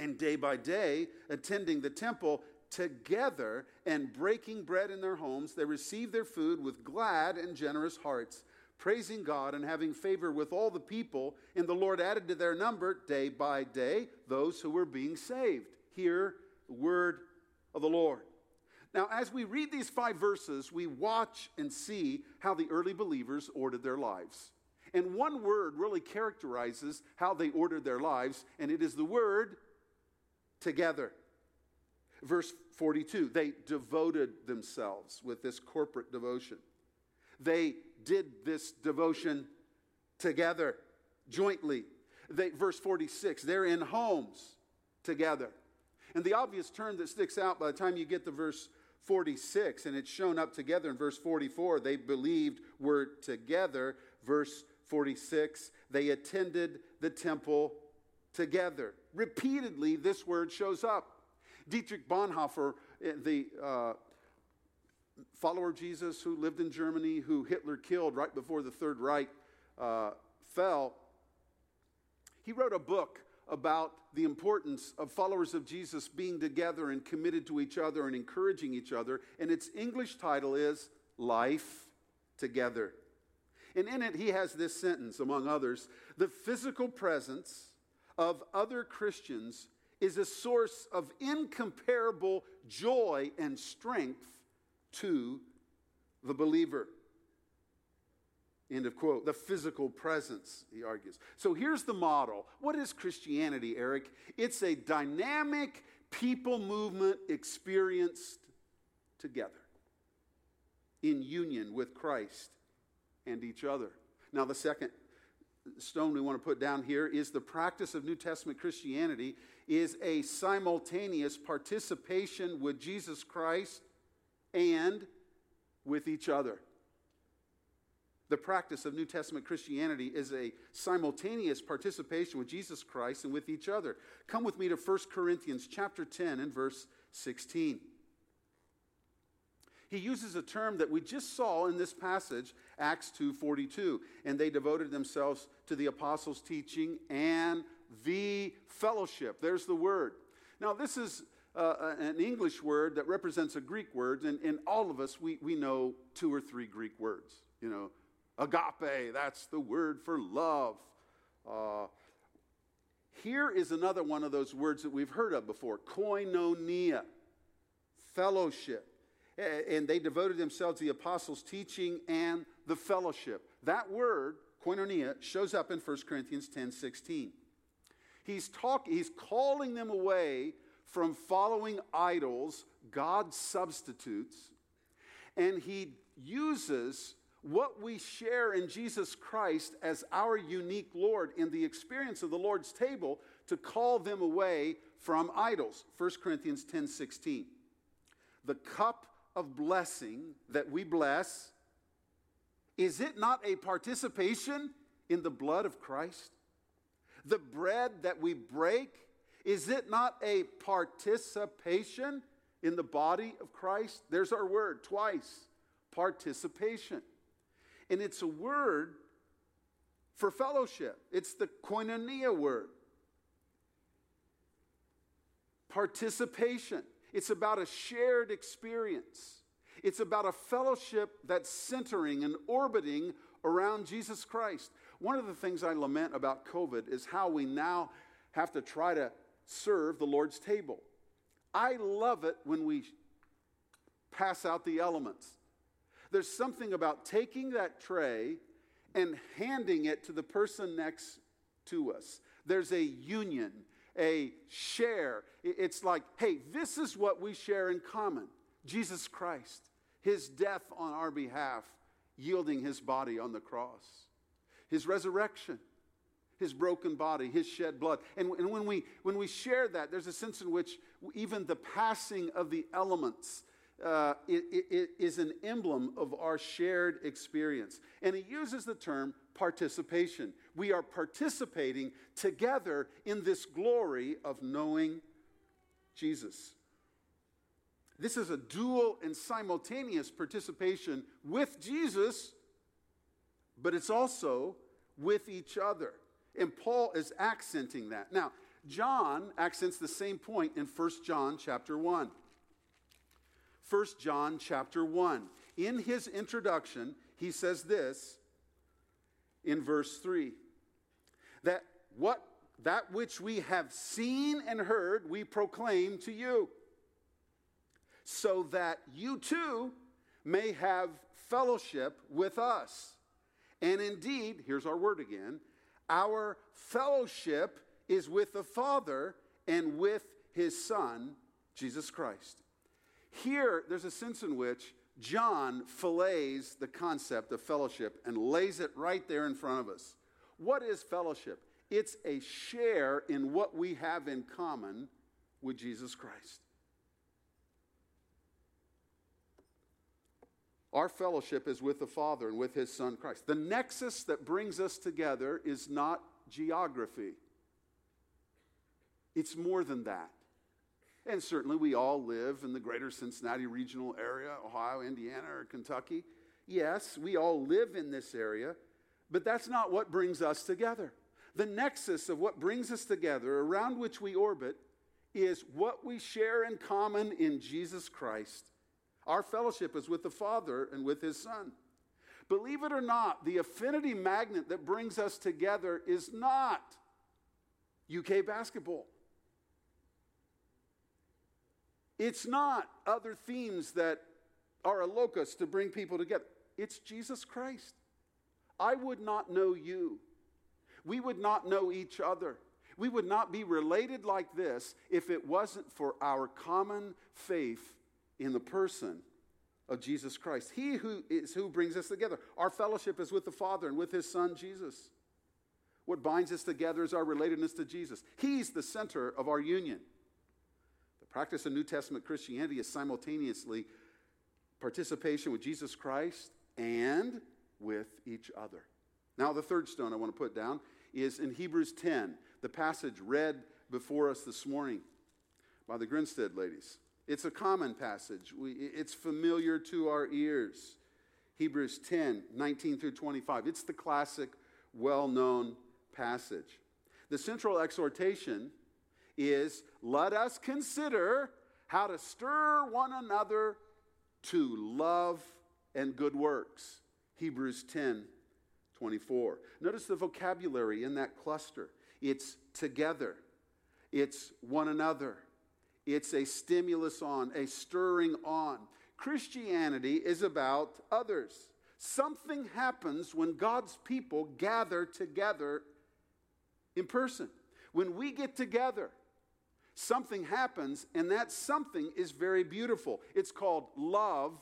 And day by day, attending the temple together and breaking bread in their homes, they received their food with glad and generous hearts, praising God and having favor with all the people. And the Lord added to their number day by day those who were being saved. Hear the word of the Lord. Now, as we read these five verses, we watch and see how the early believers ordered their lives. And one word really characterizes how they ordered their lives, and it is the word together. Verse 42 they devoted themselves with this corporate devotion. They did this devotion together, jointly. They, verse 46 they're in homes together. And the obvious term that sticks out by the time you get to verse 46, and it's shown up together in verse 44, they believed were together. Verse 46, they attended the temple together. Repeatedly, this word shows up. Dietrich Bonhoeffer, eh, the uh, follower of Jesus who lived in Germany, who Hitler killed right before the Third Reich uh, fell, he wrote a book about the importance of followers of Jesus being together and committed to each other and encouraging each other. And its English title is Life Together. And in it, he has this sentence, among others The physical presence of other Christians is a source of incomparable joy and strength to the believer. End of quote. The physical presence, he argues. So here's the model. What is Christianity, Eric? It's a dynamic people movement experienced together in union with Christ and each other. Now, the second stone we want to put down here is the practice of New Testament Christianity is a simultaneous participation with Jesus Christ and with each other. The practice of New Testament Christianity is a simultaneous participation with Jesus Christ and with each other. Come with me to 1 Corinthians chapter 10 and verse 16. He uses a term that we just saw in this passage, Acts 2:42, and they devoted themselves to the apostles' teaching and the fellowship. There's the word. Now, this is uh, an English word that represents a Greek word, and, and all of us, we, we know two or three Greek words. You know, Agape, that's the word for love. Uh, here is another one of those words that we've heard of before koinonia, fellowship. And they devoted themselves to the apostles' teaching and the fellowship. That word, koinonia, shows up in 1 Corinthians 10 16. He's, talk, he's calling them away from following idols, God's substitutes, and he uses what we share in Jesus Christ as our unique Lord in the experience of the Lord's table to call them away from idols. 1 Corinthians 10 16. The cup of blessing that we bless, is it not a participation in the blood of Christ? The bread that we break, is it not a participation in the body of Christ? There's our word twice participation. And it's a word for fellowship, it's the koinonia word. Participation. It's about a shared experience. It's about a fellowship that's centering and orbiting around Jesus Christ. One of the things I lament about COVID is how we now have to try to serve the Lord's table. I love it when we pass out the elements. There's something about taking that tray and handing it to the person next to us. There's a union, a share. It's like, hey, this is what we share in common Jesus Christ, his death on our behalf, yielding his body on the cross, his resurrection, his broken body, his shed blood. And, and when, we, when we share that, there's a sense in which even the passing of the elements uh, it, it is an emblem of our shared experience. And he uses the term participation. We are participating together in this glory of knowing Jesus. This is a dual and simultaneous participation with Jesus, but it's also with each other. And Paul is accenting that. Now, John accents the same point in 1 John chapter 1. 1 John chapter 1. In his introduction, he says this in verse 3 that what that which we have seen and heard we proclaim to you so that you too may have fellowship with us. And indeed here's our word again our fellowship is with the father and with his son jesus christ. Here, there's a sense in which John fillets the concept of fellowship and lays it right there in front of us. What is fellowship? It's a share in what we have in common with Jesus Christ. Our fellowship is with the Father and with His Son Christ. The nexus that brings us together is not geography, it's more than that. And certainly we all live in the greater Cincinnati regional area, Ohio, Indiana, or Kentucky. Yes, we all live in this area, but that's not what brings us together. The nexus of what brings us together, around which we orbit, is what we share in common in Jesus Christ. Our fellowship is with the Father and with His Son. Believe it or not, the affinity magnet that brings us together is not UK basketball. It's not other themes that are a locus to bring people together. It's Jesus Christ. I would not know you. We would not know each other. We would not be related like this if it wasn't for our common faith in the person of Jesus Christ. He who is who brings us together. Our fellowship is with the Father and with his Son Jesus. What binds us together is our relatedness to Jesus. He's the center of our union. Practice of New Testament Christianity is simultaneously participation with Jesus Christ and with each other. Now, the third stone I want to put down is in Hebrews 10, the passage read before us this morning by the Grinstead ladies. It's a common passage, we, it's familiar to our ears. Hebrews 10, 19 through 25. It's the classic, well known passage. The central exhortation is let us consider how to stir one another to love and good works. Hebrews 10 24. Notice the vocabulary in that cluster it's together, it's one another, it's a stimulus on, a stirring on. Christianity is about others. Something happens when God's people gather together in person. When we get together, something happens, and that something is very beautiful. It's called love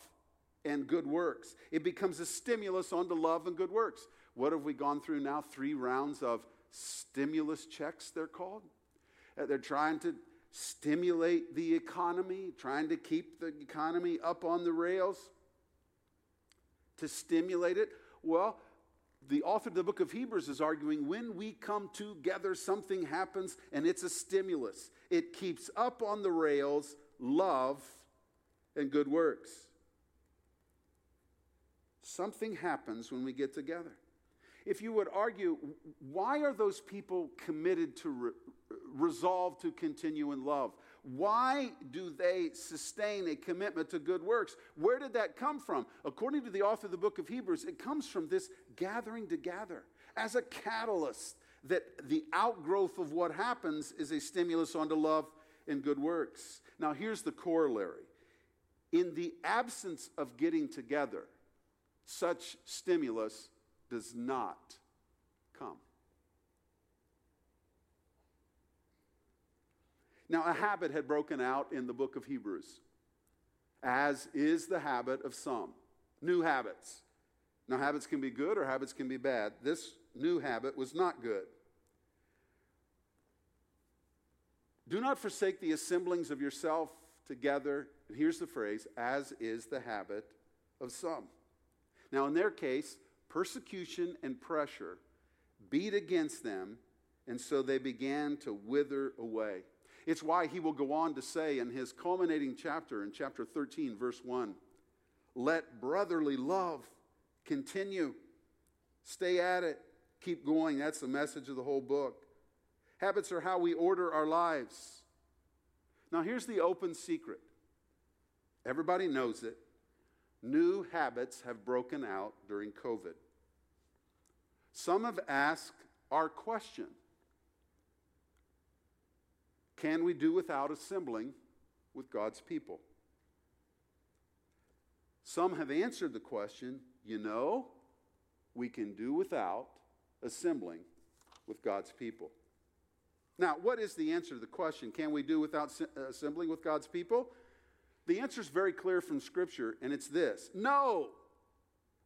and good works. It becomes a stimulus onto love and good works. What have we gone through now? Three rounds of stimulus checks, they're called. Uh, they're trying to stimulate the economy, trying to keep the economy up on the rails, to stimulate it. Well, the author of the book of Hebrews is arguing when we come together, something happens and it's a stimulus. It keeps up on the rails love and good works. Something happens when we get together. If you would argue, why are those people committed to re- resolve to continue in love? Why do they sustain a commitment to good works? Where did that come from? According to the author of the book of Hebrews, it comes from this gathering together as a catalyst that the outgrowth of what happens is a stimulus onto love and good works. Now, here's the corollary in the absence of getting together, such stimulus does not come. Now, a habit had broken out in the book of Hebrews, as is the habit of some. New habits. Now, habits can be good or habits can be bad. This new habit was not good. Do not forsake the assemblings of yourself together. And here's the phrase as is the habit of some. Now, in their case, persecution and pressure beat against them, and so they began to wither away. It's why he will go on to say in his culminating chapter, in chapter 13, verse 1, let brotherly love continue. Stay at it. Keep going. That's the message of the whole book. Habits are how we order our lives. Now, here's the open secret everybody knows it. New habits have broken out during COVID. Some have asked our question Can we do without assembling with God's people? Some have answered the question you know, we can do without assembling with God's people. Now, what is the answer to the question? Can we do without uh, assembling with God's people? The answer is very clear from Scripture, and it's this No,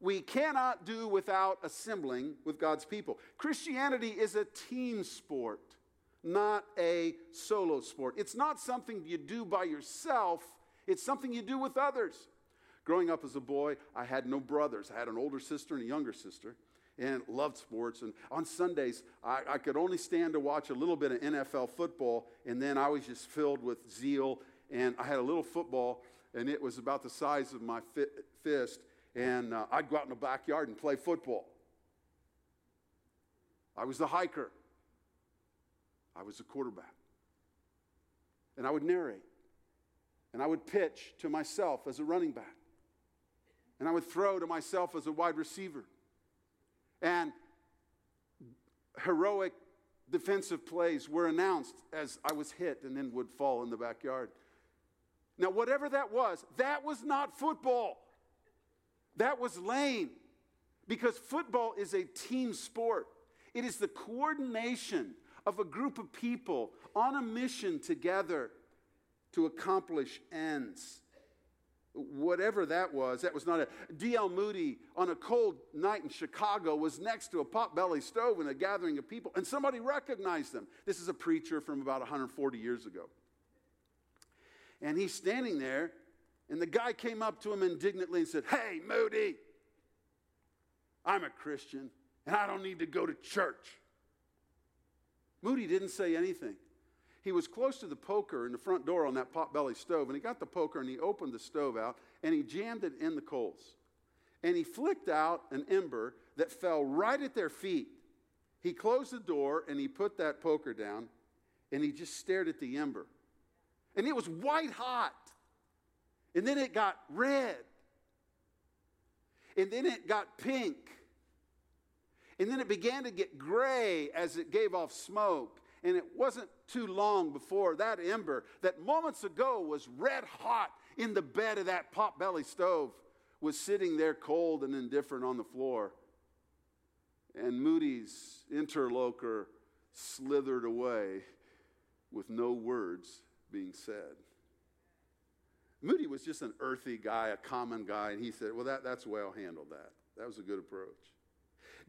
we cannot do without assembling with God's people. Christianity is a team sport, not a solo sport. It's not something you do by yourself, it's something you do with others. Growing up as a boy, I had no brothers. I had an older sister and a younger sister and loved sports. And on Sundays, I, I, could only stand to watch a little bit of NFL football, and then I was just filled with zeal. And I had a little football, and it was about the size of my fi- fist, and uh, I'd go out in the backyard and play football. I was the hiker, I was the quarterback. And I would narrate, and I would pitch to myself as a running back, and I would throw to myself as a wide receiver and heroic defensive plays were announced as I was hit and then would fall in the backyard. Now, whatever that was, that was not football. That was lame because football is a team sport. It is the coordination of a group of people on a mission together to accomplish ends whatever that was, that was not a. D.L. Moody on a cold night in Chicago was next to a potbelly stove in a gathering of people, and somebody recognized him. This is a preacher from about 140 years ago. And he's standing there, and the guy came up to him indignantly and said, Hey, Moody, I'm a Christian, and I don't need to go to church. Moody didn't say anything he was close to the poker in the front door on that potbelly stove, and he got the poker and he opened the stove out and he jammed it in the coals. And he flicked out an ember that fell right at their feet. He closed the door and he put that poker down and he just stared at the ember. And it was white hot. And then it got red. And then it got pink. And then it began to get gray as it gave off smoke. And it wasn't too long before that ember that moments ago was red hot in the bed of that potbelly stove was sitting there cold and indifferent on the floor. And Moody's interlocutor slithered away with no words being said. Moody was just an earthy guy, a common guy, and he said, Well, that, that's the way I'll handle that. That was a good approach.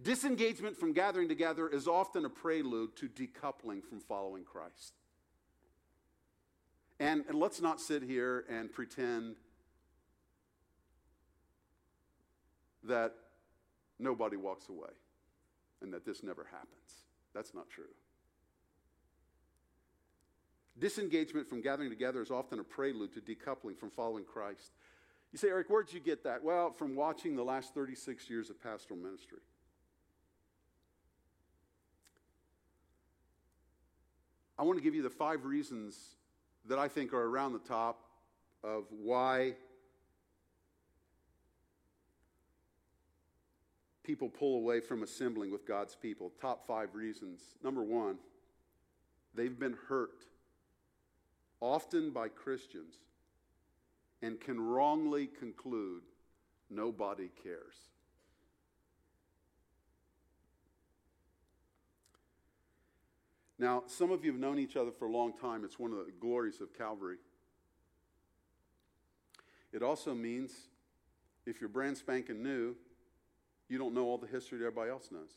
Disengagement from gathering together is often a prelude to decoupling from following Christ. And, and let's not sit here and pretend that nobody walks away and that this never happens. That's not true. Disengagement from gathering together is often a prelude to decoupling from following Christ. You say, Eric, where'd you get that? Well, from watching the last 36 years of pastoral ministry. I want to give you the five reasons that I think are around the top of why people pull away from assembling with God's people. Top five reasons. Number one, they've been hurt, often by Christians, and can wrongly conclude nobody cares. Now, some of you have known each other for a long time. It's one of the glories of Calvary. It also means if you're brand spanking new, you don't know all the history that everybody else knows.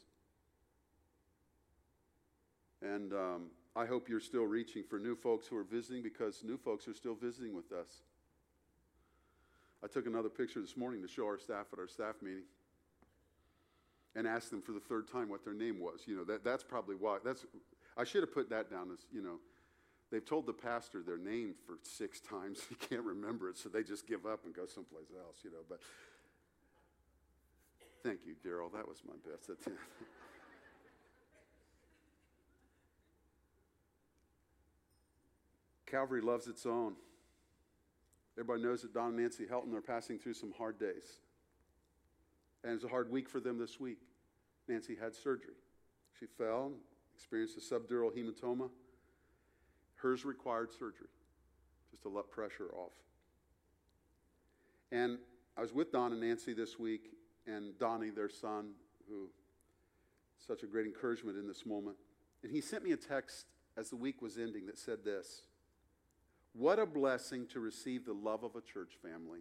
And um, I hope you're still reaching for new folks who are visiting because new folks are still visiting with us. I took another picture this morning to show our staff at our staff meeting and asked them for the third time what their name was. You know, that, that's probably why. That's, I should have put that down as, you know, they've told the pastor their name for six times. He can't remember it, so they just give up and go someplace else, you know. But thank you, Daryl. That was my best attempt. Calvary loves its own. Everybody knows that Don and Nancy Helton are passing through some hard days. And it's a hard week for them this week. Nancy had surgery. She fell, experienced a subdural hematoma. Hers required surgery just to let pressure off. And I was with Don and Nancy this week, and Donnie, their son, who such a great encouragement in this moment. And he sent me a text as the week was ending that said this what a blessing to receive the love of a church family.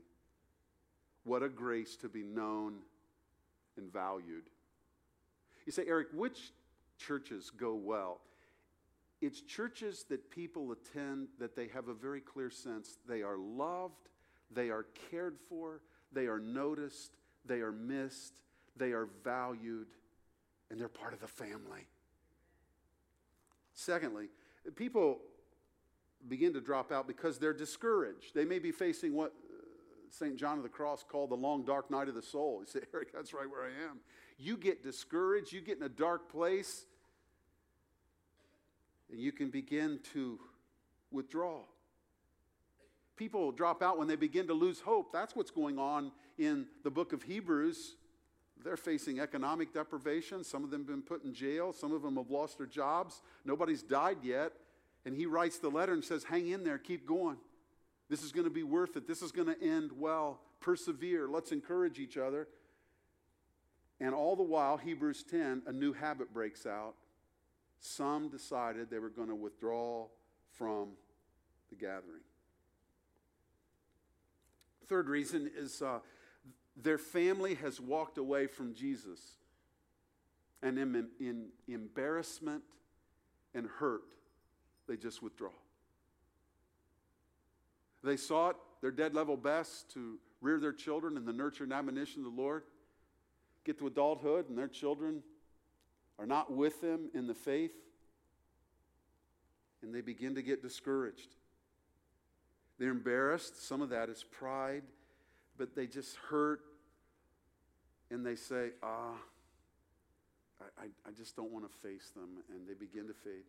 What a grace to be known and valued. You say, Eric, which churches go well? It's churches that people attend that they have a very clear sense they are loved, they are cared for, they are noticed, they are missed, they are valued, and they're part of the family. Secondly, people begin to drop out because they're discouraged. They may be facing what uh, St. John of the Cross called the long, dark night of the soul. You say, Eric, that's right where I am. You get discouraged, you get in a dark place, and you can begin to withdraw. People drop out when they begin to lose hope. That's what's going on in the book of Hebrews. They're facing economic deprivation. Some of them have been put in jail. Some of them have lost their jobs. Nobody's died yet. And he writes the letter and says, Hang in there, keep going. This is going to be worth it. This is going to end well. Persevere. Let's encourage each other. And all the while, Hebrews 10, a new habit breaks out. Some decided they were going to withdraw from the gathering. Third reason is uh, their family has walked away from Jesus. And in, in embarrassment and hurt, they just withdraw. They sought their dead level best to rear their children in the nurture and admonition of the Lord. Get to adulthood, and their children are not with them in the faith, and they begin to get discouraged. They're embarrassed. Some of that is pride, but they just hurt, and they say, ah, I, I, I just don't want to face them, and they begin to fade.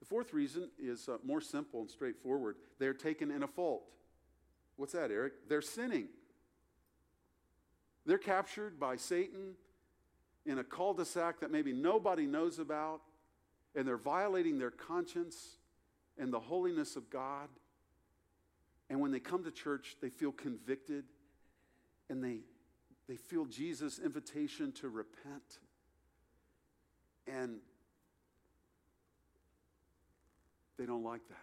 The fourth reason is uh, more simple and straightforward. They're taken in a fault. What's that, Eric? They're sinning. They're captured by Satan in a cul de sac that maybe nobody knows about, and they're violating their conscience and the holiness of God. And when they come to church, they feel convicted and they, they feel Jesus' invitation to repent. And They don't like that.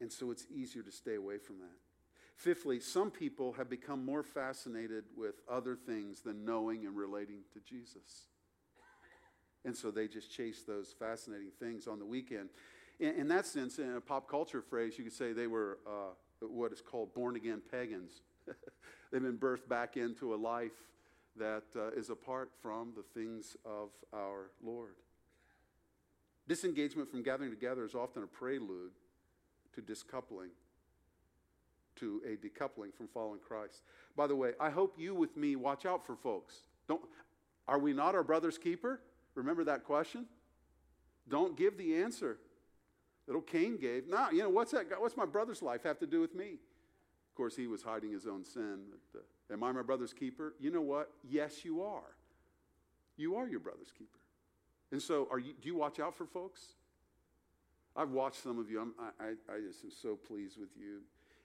And so it's easier to stay away from that. Fifthly, some people have become more fascinated with other things than knowing and relating to Jesus. And so they just chase those fascinating things on the weekend. In, in that sense, in a pop culture phrase, you could say they were uh, what is called born again pagans. They've been birthed back into a life that uh, is apart from the things of our Lord. Disengagement from gathering together is often a prelude to discoupling, to a decoupling from following Christ. By the way, I hope you with me watch out for folks. Don't, are we not our brother's keeper? Remember that question? Don't give the answer old Cain gave. Now, you know, what's that? What's my brother's life have to do with me? Of course, he was hiding his own sin. But, uh, am I my brother's keeper? You know what? Yes, you are. You are your brother's keeper. And so, are you, do you watch out for folks? I've watched some of you. I'm, I, I just am so pleased with you.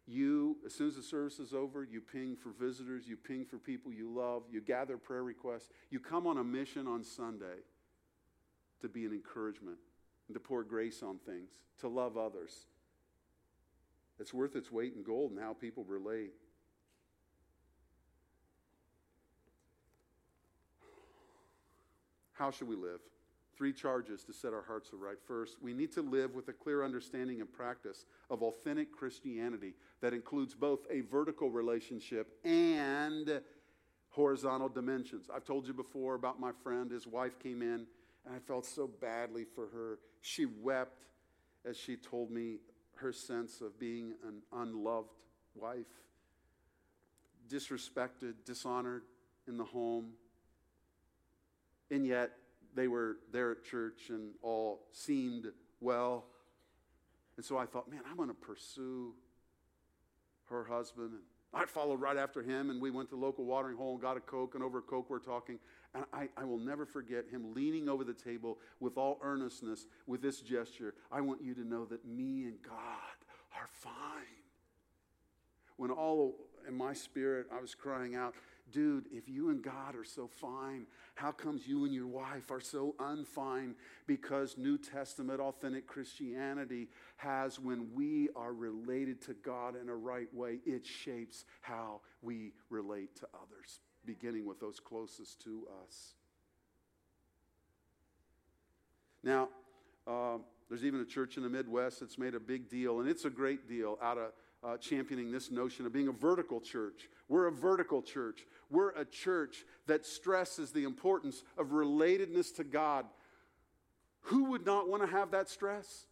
You, as soon as the service is over, you ping for visitors, you ping for people you love, you gather prayer requests. You come on a mission on Sunday to be an encouragement and to pour grace on things, to love others. It's worth its weight in gold and how people relate. How should we live? Three charges to set our hearts aright. First, we need to live with a clear understanding and practice of authentic Christianity that includes both a vertical relationship and horizontal dimensions. I've told you before about my friend, his wife came in, and I felt so badly for her. She wept as she told me her sense of being an unloved wife, disrespected, dishonored in the home. And yet, they were there at church and all seemed well. And so I thought, man, I'm going to pursue her husband. And I followed right after him, and we went to the local watering hole and got a Coke, and over a Coke we're talking. And I, I will never forget him leaning over the table with all earnestness with this gesture I want you to know that me and God are fine. When all in my spirit I was crying out, dude, if you and God are so fine, how comes you and your wife are so unfine? Because New Testament authentic Christianity has, when we are related to God in a right way, it shapes how we relate to others, beginning with those closest to us. Now, uh, there's even a church in the Midwest that's made a big deal, and it's a great deal out of uh, championing this notion of being a vertical church. We're a vertical church. We're a church that stresses the importance of relatedness to God. Who would not want to have that stress?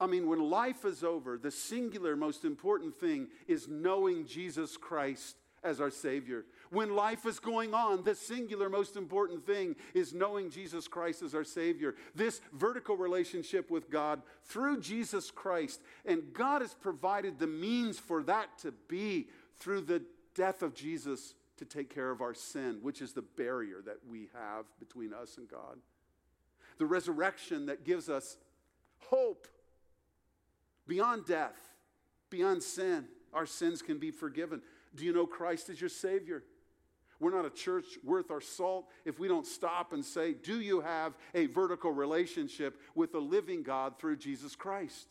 I mean, when life is over, the singular most important thing is knowing Jesus Christ as our Savior. When life is going on, the singular most important thing is knowing Jesus Christ as our Savior. This vertical relationship with God through Jesus Christ. And God has provided the means for that to be through the death of Jesus to take care of our sin, which is the barrier that we have between us and God. The resurrection that gives us hope beyond death, beyond sin. Our sins can be forgiven. Do you know Christ is your Savior? We're not a church worth our salt if we don't stop and say, Do you have a vertical relationship with the living God through Jesus Christ?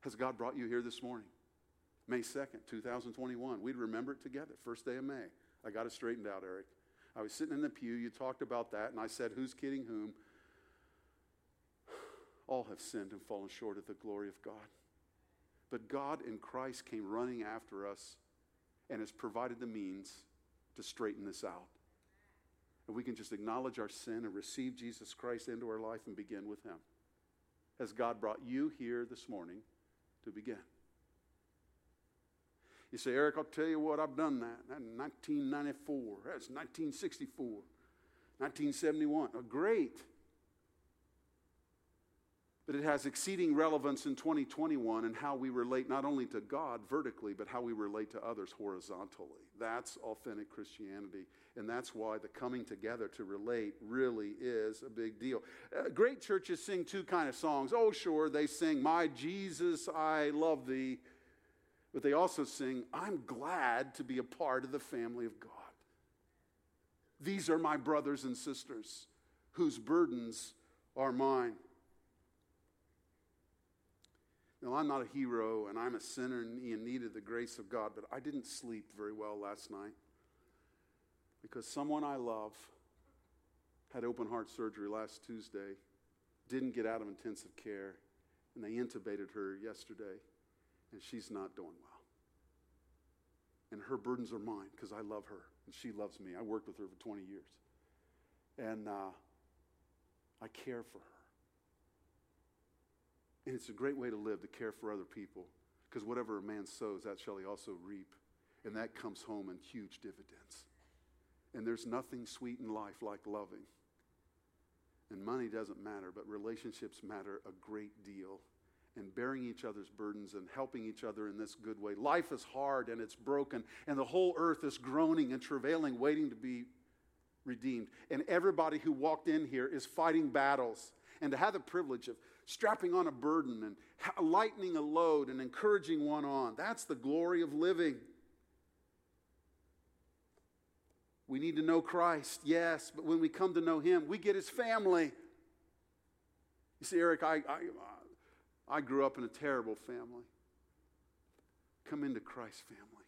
Has God brought you here this morning? May 2nd, 2021. We'd remember it together, first day of May. I got it straightened out, Eric. I was sitting in the pew, you talked about that, and I said, Who's kidding whom? All have sinned and fallen short of the glory of God. But God in Christ came running after us and has provided the means to straighten this out. And we can just acknowledge our sin and receive Jesus Christ into our life and begin with Him. Has God brought you here this morning to begin? You say, Eric, I'll tell you what, I've done that. That 1994. That's 1964. 1971. Oh, great. But it has exceeding relevance in 2021 and how we relate not only to God vertically, but how we relate to others horizontally. That's authentic Christianity. And that's why the coming together to relate really is a big deal. Uh, great churches sing two kind of songs. Oh, sure, they sing, My Jesus, I love thee. But they also sing, I'm glad to be a part of the family of God. These are my brothers and sisters whose burdens are mine. Now, I'm not a hero and I'm a sinner and in need of the grace of God, but I didn't sleep very well last night because someone I love had open heart surgery last Tuesday, didn't get out of intensive care, and they intubated her yesterday, and she's not doing well. And her burdens are mine because I love her and she loves me. I worked with her for 20 years. And uh, I care for her. And it's a great way to live, to care for other people. Because whatever a man sows, that shall he also reap. And that comes home in huge dividends. And there's nothing sweet in life like loving. And money doesn't matter, but relationships matter a great deal. And bearing each other's burdens and helping each other in this good way. Life is hard and it's broken, and the whole earth is groaning and travailing, waiting to be redeemed. And everybody who walked in here is fighting battles. And to have the privilege of strapping on a burden and lightening a load and encouraging one on. That's the glory of living. We need to know Christ, yes, but when we come to know Him, we get His family. You see, Eric, I, I, uh, I grew up in a terrible family. Come into Christ's family.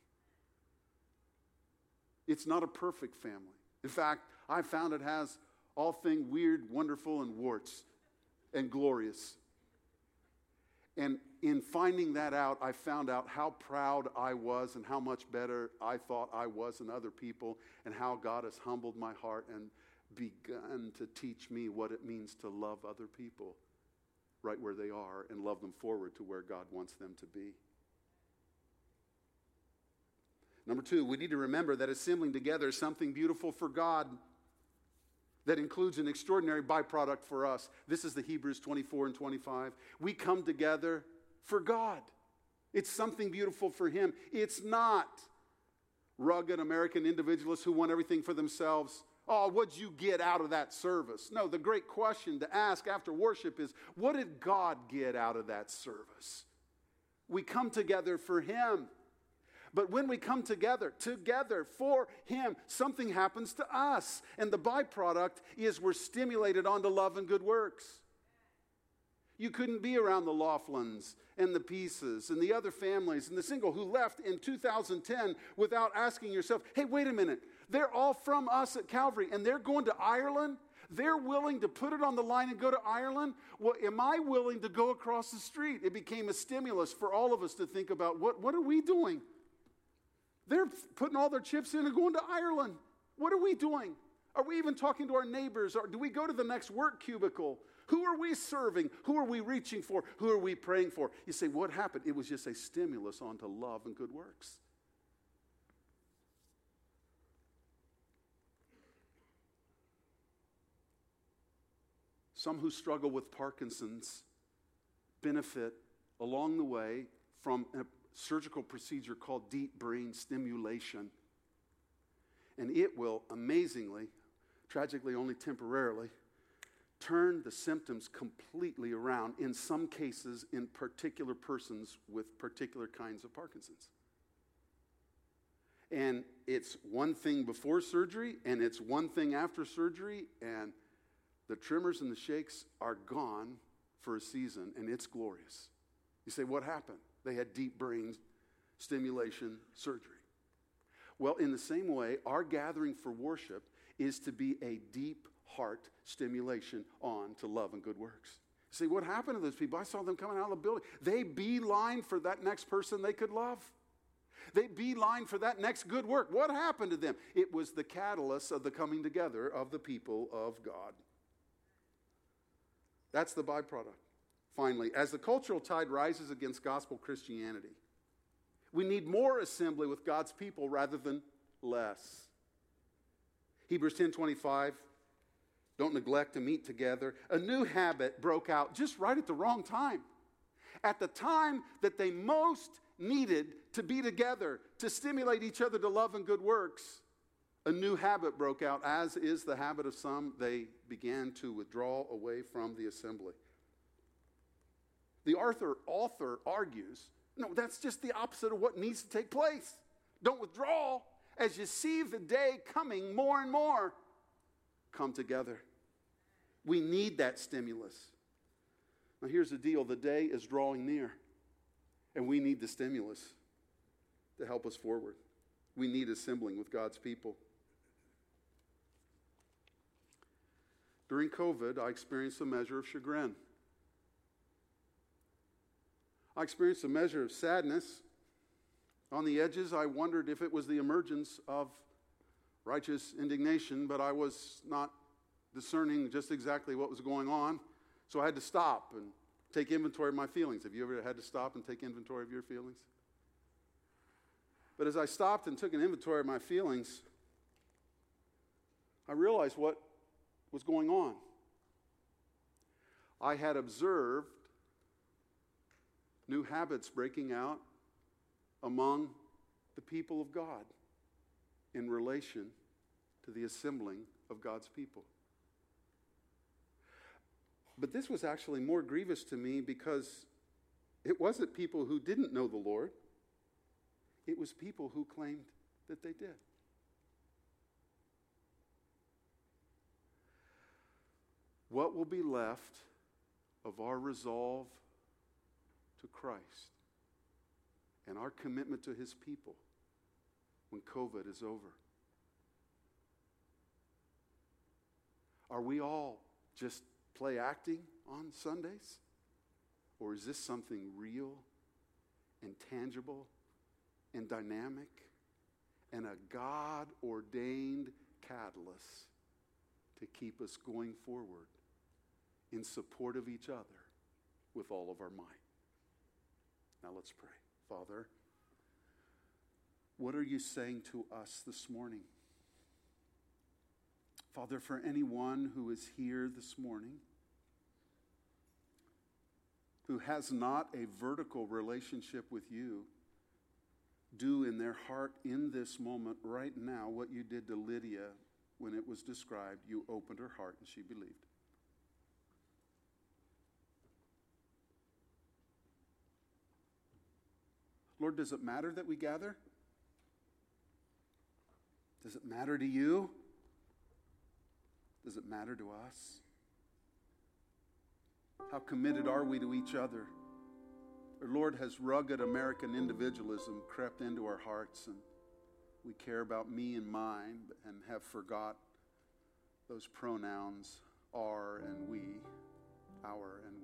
It's not a perfect family, In fact, I found it has all thing weird, wonderful, and warts and glorious. And in finding that out, I found out how proud I was and how much better I thought I was than other people, and how God has humbled my heart and begun to teach me what it means to love other people right where they are and love them forward to where God wants them to be. Number two, we need to remember that assembling together is something beautiful for God that includes an extraordinary byproduct for us. This is the Hebrews 24 and 25. We come together for God. It's something beautiful for Him. It's not rugged American individualists who want everything for themselves. Oh, what'd you get out of that service? No, the great question to ask after worship is what did God get out of that service? We come together for Him. But when we come together, together for Him, something happens to us. And the byproduct is we're stimulated onto love and good works. You couldn't be around the Laughlins and the Pieces and the other families and the single who left in 2010 without asking yourself, hey, wait a minute, they're all from us at Calvary and they're going to Ireland? They're willing to put it on the line and go to Ireland. Well, am I willing to go across the street? It became a stimulus for all of us to think about what, what are we doing? They're putting all their chips in and going to Ireland. What are we doing? Are we even talking to our neighbors? Or do we go to the next work cubicle? Who are we serving? Who are we reaching for? Who are we praying for? You say, what happened? It was just a stimulus onto love and good works. Some who struggle with Parkinson's benefit along the way from surgical procedure called deep brain stimulation. And it will amazingly, tragically only temporarily, turn the symptoms completely around, in some cases, in particular persons with particular kinds of Parkinson's. And it's one thing before surgery, and it's one thing after surgery, and the tremors and the shakes are gone for a season, and it's glorious. You say, What happened? They had deep brain stimulation surgery. Well, in the same way, our gathering for worship is to be a deep heart stimulation on to love and good works. See, what happened to those people? I saw them coming out of the building. They beeline for that next person they could love. They beeline for that next good work. What happened to them? It was the catalyst of the coming together of the people of God. That's the byproduct. Finally, as the cultural tide rises against gospel Christianity, we need more assembly with God's people rather than less. Hebrews 10:25 Don't neglect to meet together. A new habit broke out just right at the wrong time. At the time that they most needed to be together to stimulate each other to love and good works, a new habit broke out, as is the habit of some. They began to withdraw away from the assembly. The author, author argues no, that's just the opposite of what needs to take place. Don't withdraw. As you see the day coming more and more, come together. We need that stimulus. Now, here's the deal the day is drawing near, and we need the stimulus to help us forward. We need assembling with God's people. During COVID, I experienced a measure of chagrin. I experienced a measure of sadness. On the edges, I wondered if it was the emergence of righteous indignation, but I was not discerning just exactly what was going on. So I had to stop and take inventory of my feelings. Have you ever had to stop and take inventory of your feelings? But as I stopped and took an inventory of my feelings, I realized what was going on. I had observed new habits breaking out among the people of God in relation to the assembling of God's people. But this was actually more grievous to me because it wasn't people who didn't know the Lord, it was people who claimed that they did. What will be left of our resolve to Christ and our commitment to his people when COVID is over. Are we all just play acting on Sundays? Or is this something real and tangible and dynamic and a God ordained catalyst to keep us going forward in support of each other with all of our might? Now let's pray. Father, what are you saying to us this morning? Father, for anyone who is here this morning who has not a vertical relationship with you, do in their heart in this moment, right now, what you did to Lydia when it was described. You opened her heart and she believed. Lord, does it matter that we gather? Does it matter to you? Does it matter to us? How committed are we to each other? Our Lord, has rugged American individualism crept into our hearts and we care about me and mine and have forgot those pronouns are and we, our and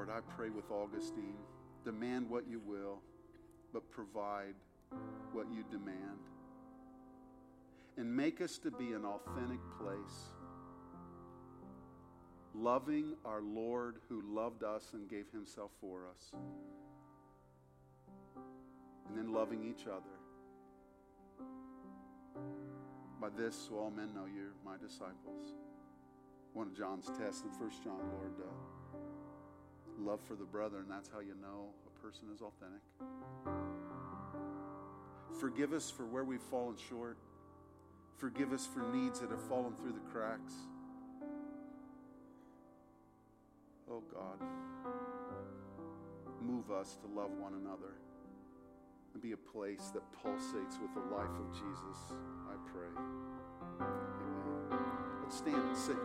Lord, I pray with Augustine, demand what you will, but provide what you demand. And make us to be an authentic place loving our Lord who loved us and gave himself for us, and then loving each other. By this, so all men know you're my disciples. One of John's tests in First John, Lord, uh, love for the brother, and that's how you know a person is authentic. Forgive us for where we've fallen short. Forgive us for needs that have fallen through the cracks. Oh God, move us to love one another and be a place that pulsates with the life of Jesus, I pray. Amen. Let's stand and sing.